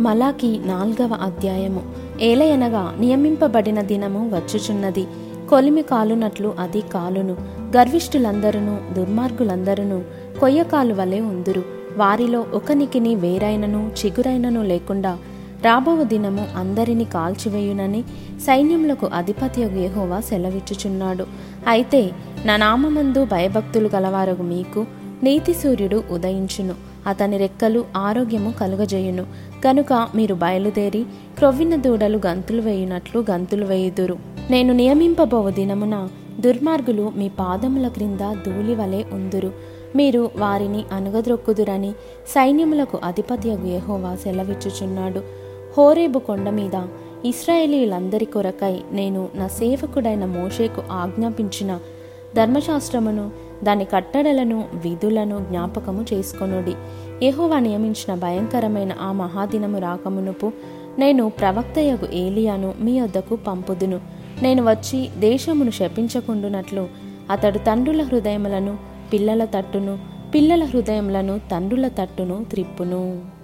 మలాకి నాల్గవ అధ్యాయము. ఏలయనగా నియమింపబడిన దినము వచ్చుచున్నది. కొలిమి కాలునట్లు అది కాలును. గర్విష్ఠులందరూ దుర్మార్గులందరూ కొయ్యకాలు వలె ఉందురు. వారిలో ఒకనికిని వేరైనను చిగురైనను లేకుండా రాబో దినము అందరిని కాల్చివేయునని సైన్యములకు అధిపతి యెహోవా సెలవిచ్చుచున్నాడు. అయితే నా నామందు భయభక్తులు గలవారగు మీకు నీతి సూర్యుడు ఉదయించును. అతని రెక్కలు ఆరోగ్యము కలుగజేయును. కనుక మీరు బయలుదేరి క్రొవ్విన దూడలు గంతులు వేయునట్లు గంతులు వేయుదురు. నేను నియమింపబోవు దినమున దుర్మార్గులు మీ పాదముల క్రింద ధూళి వలె ఉందురు. మీరు వారిని అనుగద్రొక్కుదురని సైన్యములకు అధిపతి యెహోవా సెలవిచ్చుచున్నాడు. హోరేబు కొండ మీద ఇస్రాయేలీలందరి కొరకై నేను నా సేవకుడైన మోషేకు ఆజ్ఞాపించిన ధర్మశాస్త్రమును దాని కట్టడలను విధులను జ్ఞాపకము చేసుకొనుడి. యెహోవా నియమించిన భయంకరమైన ఆ మహాదినము రాకమునుపు నేను ప్రవక్తయగు ఏలియాను మీ వద్దకు పంపుదును. నేను వచ్చి దేశమును శపించకుండునట్లు అతడు తండ్రుల హృదయములను పిల్లల తట్టును పిల్లల హృదయములను తండ్రుల తట్టును త్రిప్పును.